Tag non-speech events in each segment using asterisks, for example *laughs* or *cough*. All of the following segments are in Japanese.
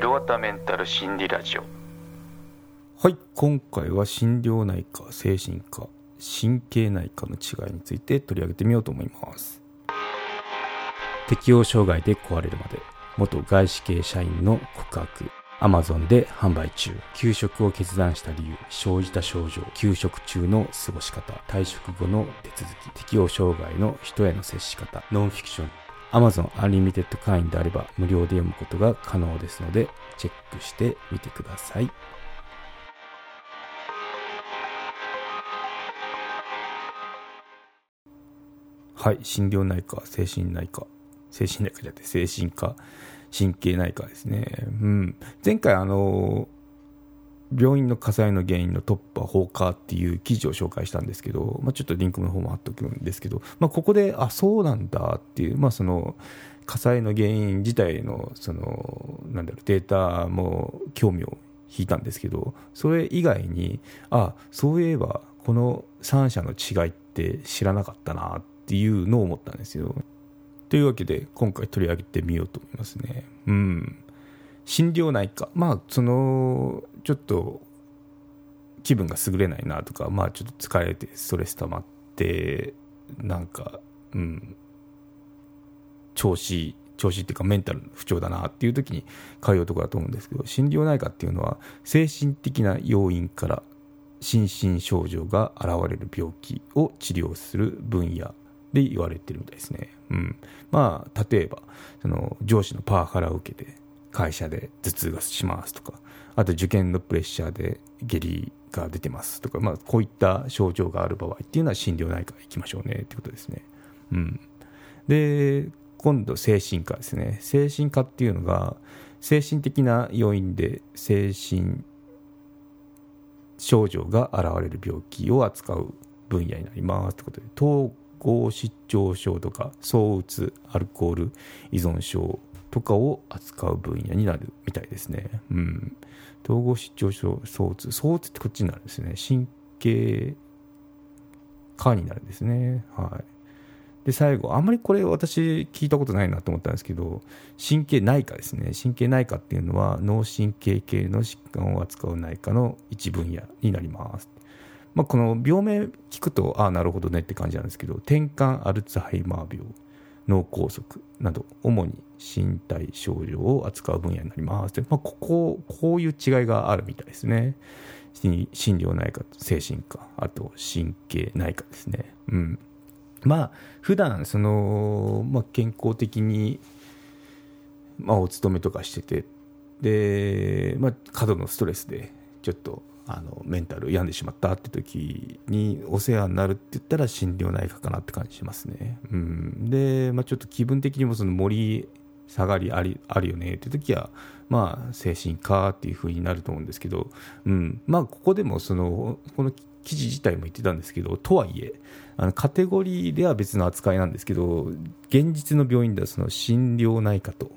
ヒロワタメンタル心理ラジオ。はい今回は心療内科精神科神経内科の違いについて取り上げてみようと思います。適応障害で壊れるまで元外資系社員の告白。アマゾンで販売中。休職を決断した理由生じた症状休職中の過ごし方退職後の手続き適応障害の人への接し方ノンフィクション。Amazon Unlimited 会員であれば無料で読むことが可能ですのでチェックしてみてくださいはい心療内科精神内科精神内科じゃなくて精神科神経内科ですね。うん。前回あの、病院の火災の原因の突破放火っていう記事を紹介したんですけど、まあ、ちょっとリンクの方も貼っとくんですけど、まあ、ここで、あ、そうなんだっていう、まあ、その、火災の原因自体の、その、なんだろう、データも興味を引いたんですけど、それ以外に、あ、そういえば、この3社の違いって知らなかったなっていうのを思ったんですよ。というわけで今回取り上げてみようと思いますね。うん。心療内科。まあ、その、ちょっと気分が優れないなとか、まあちょっと疲れてストレス溜まって、なんか、うん、調子、調子っていうかメンタル不調だなっていう時に通うところだと思うんですけど、心療内科っていうのは精神的な要因から心身症状が現れる病気を治療する分野で言われてるみたいですね。うん。まあ、例えば、その、上司のパワハラを受けて、会社で頭痛がしますとか、あと受験のプレッシャーで下痢が出てますとか、まあ、こういった症状がある場合っていうのは心療内科行きましょうねってことですね。うん。で、今度精神科ですね。精神科っていうのが、精神的な要因で精神症状が現れる病気を扱う分野になりますってことで、統合失調症とか躁うつアルコール依存症とかを扱う分野になるみたいですね。うん。統合失調症、躁うつ。躁うってこっちになるんですね。神経科になるんですね。はい。で、最後、あんまりこれ私聞いたことないなと思ったんですけど、神経内科ですね。神経内科っていうのは脳神経系の疾患を扱う内科の一分野になります。まあ、この病名聞くとああなるほどねって感じなんですけど転換アルツハイマー病脳梗塞など主に身体症状を扱う分野になります。で、まあ、こここういう違いがあるみたいですね。心療内科精神科あと神経内科ですね。うん。まあ普段その、まあ、健康的に、まあ、お勤めとかしててで、まあ、過度のストレスでちょっとあのメンタル病んでしまったって時にお世話になるって言ったら心療内科かなって感じしますね。うん、で、まあ、ちょっと気分的にもその盛り下がりありあるよねって時は、まあ、精神科っていう風になると思うんですけど、うんまあ、ここでもそのこの記事自体も言ってたんですけどとはいえあのカテゴリーでは別の扱いなんですけど現実の病院ではその心療内科と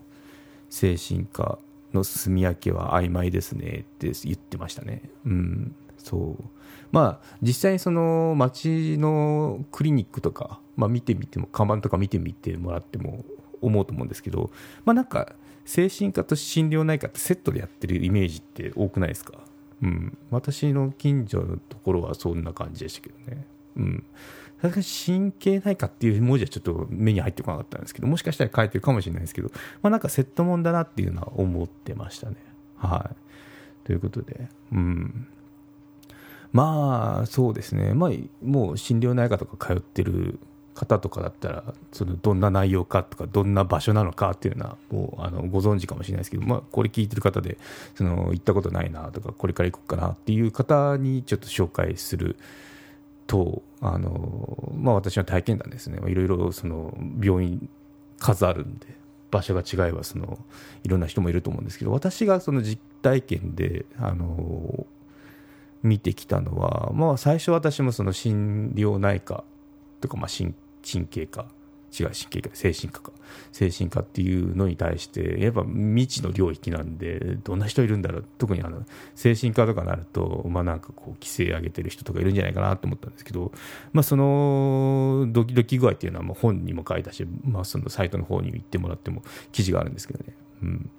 精神科の住み分けは曖昧ですね。って言ってましたね。うん、そう。まあ、実際その町のクリニックとか、まあ、見てみても看板とか見てみてもらっても思うと思うんですけど、まあ、なんか精神科と心療内科ってセットでやってるイメージって多くないですか、うん、私の近所のところはそんな感じでしたけどね。うん確かに神経内科っていう文字はちょっと目に入ってこなかったんですけど、もしかしたら書いてるかもしれないですけど、まあなんかセットもんだなっていうのは思ってましたね。はい。ということで、うん。まあ、そうですね。まあ、もう心療内科とか通ってる方とかだったら、そのどんな内容かとか、どんな場所なのかっていうのは、もうあのご存知かもしれないですけど、まあ、これ聞いてる方で、その行ったことないなとか、これから行こうかなっていう方にちょっと紹介するとあの、まあ、私の体験談ですね。いろいろその病院数あるんで場所が違えばそのいろんな人もいると思うんですけど私がその実体験であの見てきたのは、まあ、最初私もその心療内科とか、まあ、神神経科違う神経科精神科か。精神科っていうのに対してやっぱ未知の領域なんでどんな人いるんだろう。特にあの精神科とかになるとまあなんかこう規制上げてる人とかいるんじゃないかなと思ったんですけど、まあ、そのドキドキ具合っていうのはもう本にも書いたし、まあ、そのサイトの方に行ってもらっても記事があるんですけどね、うん、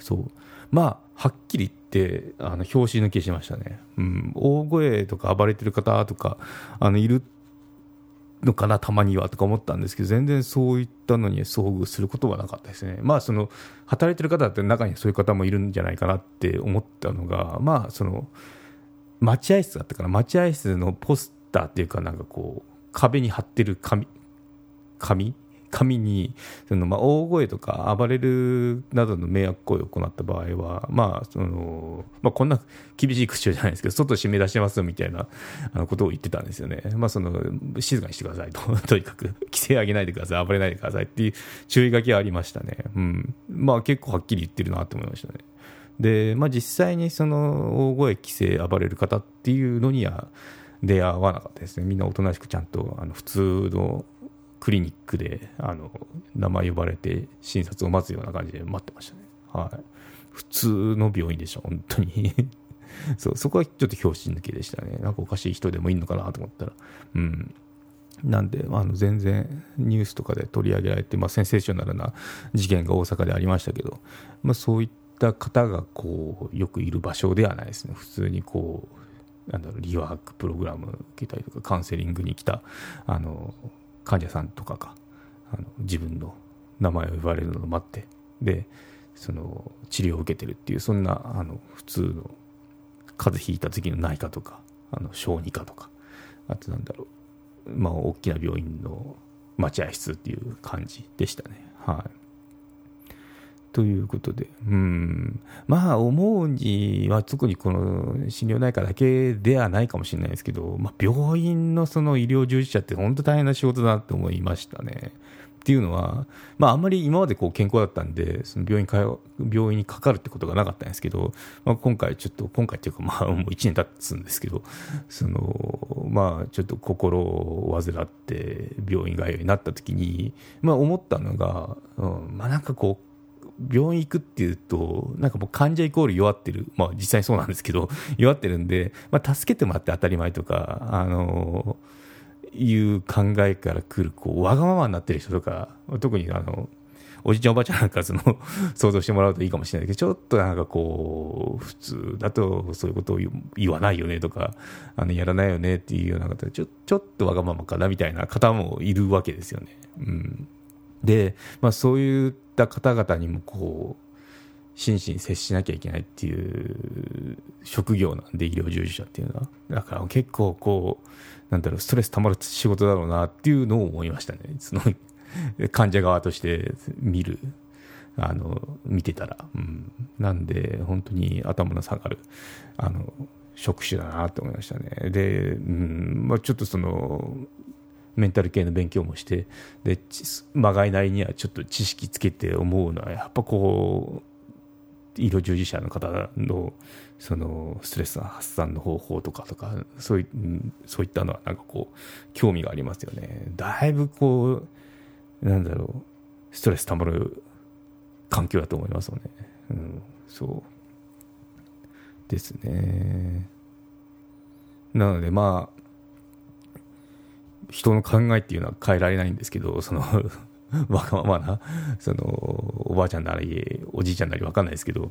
そう。まあはっきり言ってあの拍子抜けしましたね、うん、大声とか暴れてる方とかあのいるのかな、たまにはとか思ったんですけど、全然そういったのに遭遇することはなかったですね。まあ、その、働いてる方って中にそういう方もいるんじゃないかなって思ったのが、まあ、その、待合室だったから、待合室のポスターっていうか、なんかこう、壁に貼ってる紙、紙紙にそのまあ大声とか暴れるなどの迷惑行為を行った場合は、まあそのまあ、こんな厳しい口調じゃないですけど、外締め出してますみたいなあのことを言ってたんですよね、まあ、その静かにしてくださいと、*laughs* とにかく規制上げないでください、暴れないでくださいっていう注意書きはありましたね、うん。まあ、結構はっきり言ってるなと思いましたね。でまあ、実際にその大声規制暴れる方っていうのには出会わなかったですね、みんなおとなしくちゃんとあの普通のクリニックであの名前呼ばれて診察を待つような感じで待ってましたね。はい、普通の病院でした、本当に *laughs* そうそこはちょっと拍子抜けでしたね。なんかおかしい人でもいいのかなと思ったら。うんなんで、あの全然ニュースとかで取り上げられて、まあ、センセーショナルな事件が大阪でありましたけど、まあ、そういった方がこうよくいる場所ではないですね、普通にこうなんだろうリワークプログラム受けたりとか、カウンセリングに来たあの患者さんとかがあの自分の名前を言われるのを待ってでその治療を受けてるっていうそんなあの普通の風邪ひいた時の内科とかあの小児科とかあとなんだろうまあ大きな病院の待合室っていう感じでしたね。はい。ということで、うん、まあ、思うには、特にこの心療内科だけではないかもしれないですけど、まあ、病院のその医療従事者って本当大変な仕事だなって思いましたね。っていうのは、まあ、あんまり今までこう健康だったんで、その病院か病院にかかるってことがなかったんですけど、まあ、今回ちょっと、今回っていうか、まあ、もう1年経つんですけど、その、まあ、ちょっと心を患って病院通いになった時に、まあ、思ったのが、うん、まあ、なんかこう、病院行くっていうと、なんかもう患者イコール弱ってる。まあ実際そうなんですけど、*laughs* 弱ってるんで、まあ助けてもらって当たり前とか、あのいう考えから来る、こう、わがままになってる人とか、特にあの、おじいちゃんおばあちゃんなんかその *laughs* 想像してもらうといいかもしれないけど、ちょっとなんかこう、普通だとそういうことを言わないよねとか、あの、やらないよねっていうような方ちょ、ちょっとわがままかなみたいな方もいるわけですよね。うん。で、まあそういった方々にもこう、真摯に接しなきゃいけないっていう職業なんで、医療従事者っていうのは。だから結構こう、なんだろう、ストレス溜まる仕事だろうなっていうのを思いましたね。その、*laughs* 患者側として見る、あの、見てたら。うん。なんで、本当に頭の下がる、あの、職種だなって思いましたね。で、うん、まあちょっとその、メンタル系の勉強もしてでまがいなりにはちょっと知識つけて思うのはやっぱこう医療従事者の方のそのストレス発散の方法とかとかそういそういったのはなんかこう興味がありますよね。だいぶこうなんだろうストレスたまる環境だと思いますよね、うん、そう。ですね。なのでまあ人の考えっていうのは変えられないんですけど、その *laughs* わがままな、その、おばあちゃんなり、おじいちゃんなりわかんないですけど、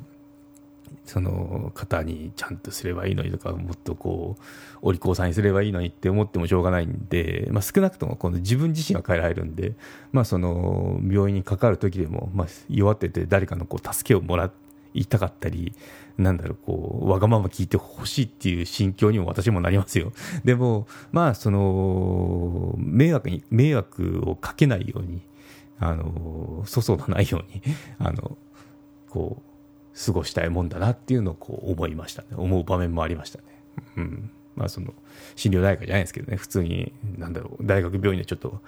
その方にちゃんとすればいいのにとか、もっとこう、お利口さんにすればいいのにって思ってもしょうがないんで、まあ、少なくともこの自分自身は変えられるんで、まあ、その病院にかかる時でも、まあ、弱ってて誰かのこう助けをもらいたかったり、なんだろう、こう、わがまま聞いてほしいっていう心境にも私もなりますよ。でも、まあ、その、迷惑に、迷惑をかけないように、あの、粗相のないように、あの、こう、過ごしたいもんだなっていうのをこう思いましたね。思う場面もありましたね。うん。まあ、その、心療内科じゃないですけどね、普通に、なんだろう、大学病院でちょっと、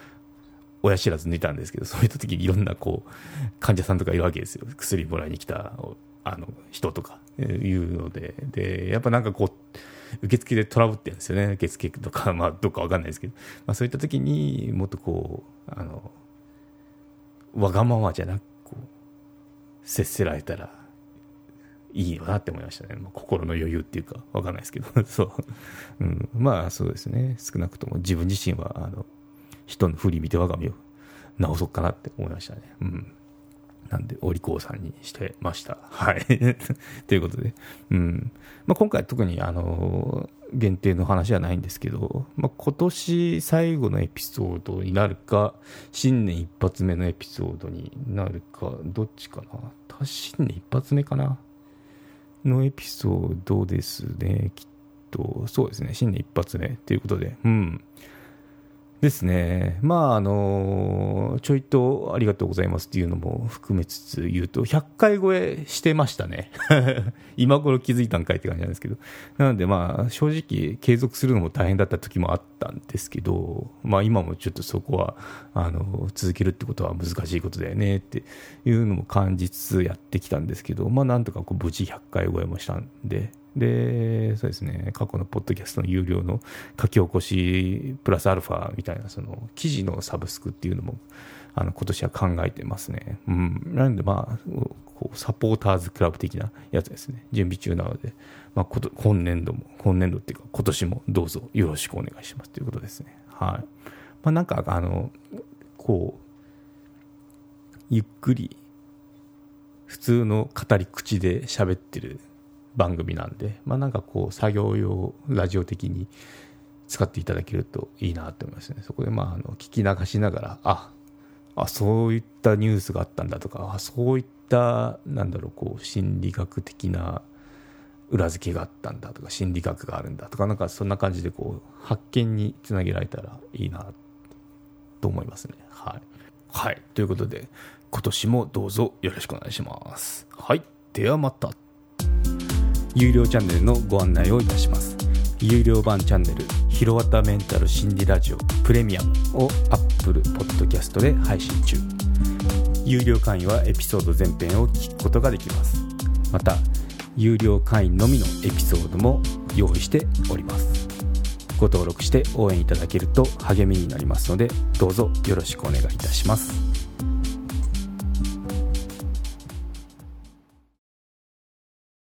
親知らず抜いたんですけど、そういった時にいろんなこう、患者さんとかいるわけですよ。薬もらいに来たあの人とかいうので、で、やっぱなんかこう、受付でトラブってるんですよね。受付とか、まあ、どっかわかんないですけど、まあ、そういった時にもっとこう、あの、わがままじゃなく、こう、接せられたらいいよなって思いましたね。まあ、心の余裕っていうか、わかんないですけど、*laughs* そう。うん、まあ、そうですね。少なくとも自分自身は、あの、人の振り見て我が身を直そうかなって思いましたね。うん。なんで、お利口さんにしてました。はい。*laughs* ということで、うん。まあ、今回特に、あの、限定の話はないんですけど、まあ、今年最後のエピソードになるか、新年一発目のエピソードになるか、どっちかな。新年一発目かなのエピソードですね、きっと。そうですね、新年一発目ということで、うん。ですね。まあ、あの、ちょいとありがとうございますっていうのも含めつつ言うと、100回超えしてましたね。*laughs* 今頃気づいたんかいって感じなんですけど。なのでまあ、正直継続するのも大変だった時もあったんですけど、まあ今もちょっとそこは、あの、続けるってことは難しいことだよねっていうのも感じつつやってきたんですけど、まあなんとかこう無事100回超えもしたんで、で、そうですね、過去のポッドキャストの有料の書き起こしプラスアルファみたいな、その記事のサブスクっていうのも、あの今年は考えてますね。うん。なんでまあ、こうサポーターズクラブ的なやつですね。準備中なので、まあ、こと今年度も、今年度っていうか今年もどうぞよろしくお願いしますということですね。はい。まあなんか、あの、こう、ゆっくり、普通の語り口で喋ってる番組なんで、まあ、なんかこう作業用ラジオ的に使っていただけるといいなと思いますね。そこでまああの聞き流しながらああそういったニュースがあったんだとかあそういったなんだろうこう心理学的な裏付けがあったんだとか心理学があるんだとかなんかそんな感じでこう発見につなげられたらいいなと思いますね。はい、はい、ということで今年もどうぞよろしくお願いします。はい。ではまた。有料チャンネルのご案内をいたします。有料版チャンネル「ひろわたメンタル心理ラジオプレミアム」を Apple Podcast で配信中。有料会員はエピソード全編を聞くことができます。また有料会員のみのエピソードも用意しております。ご登録して応援いただけると励みになりますのでどうぞよろしくお願いいたします。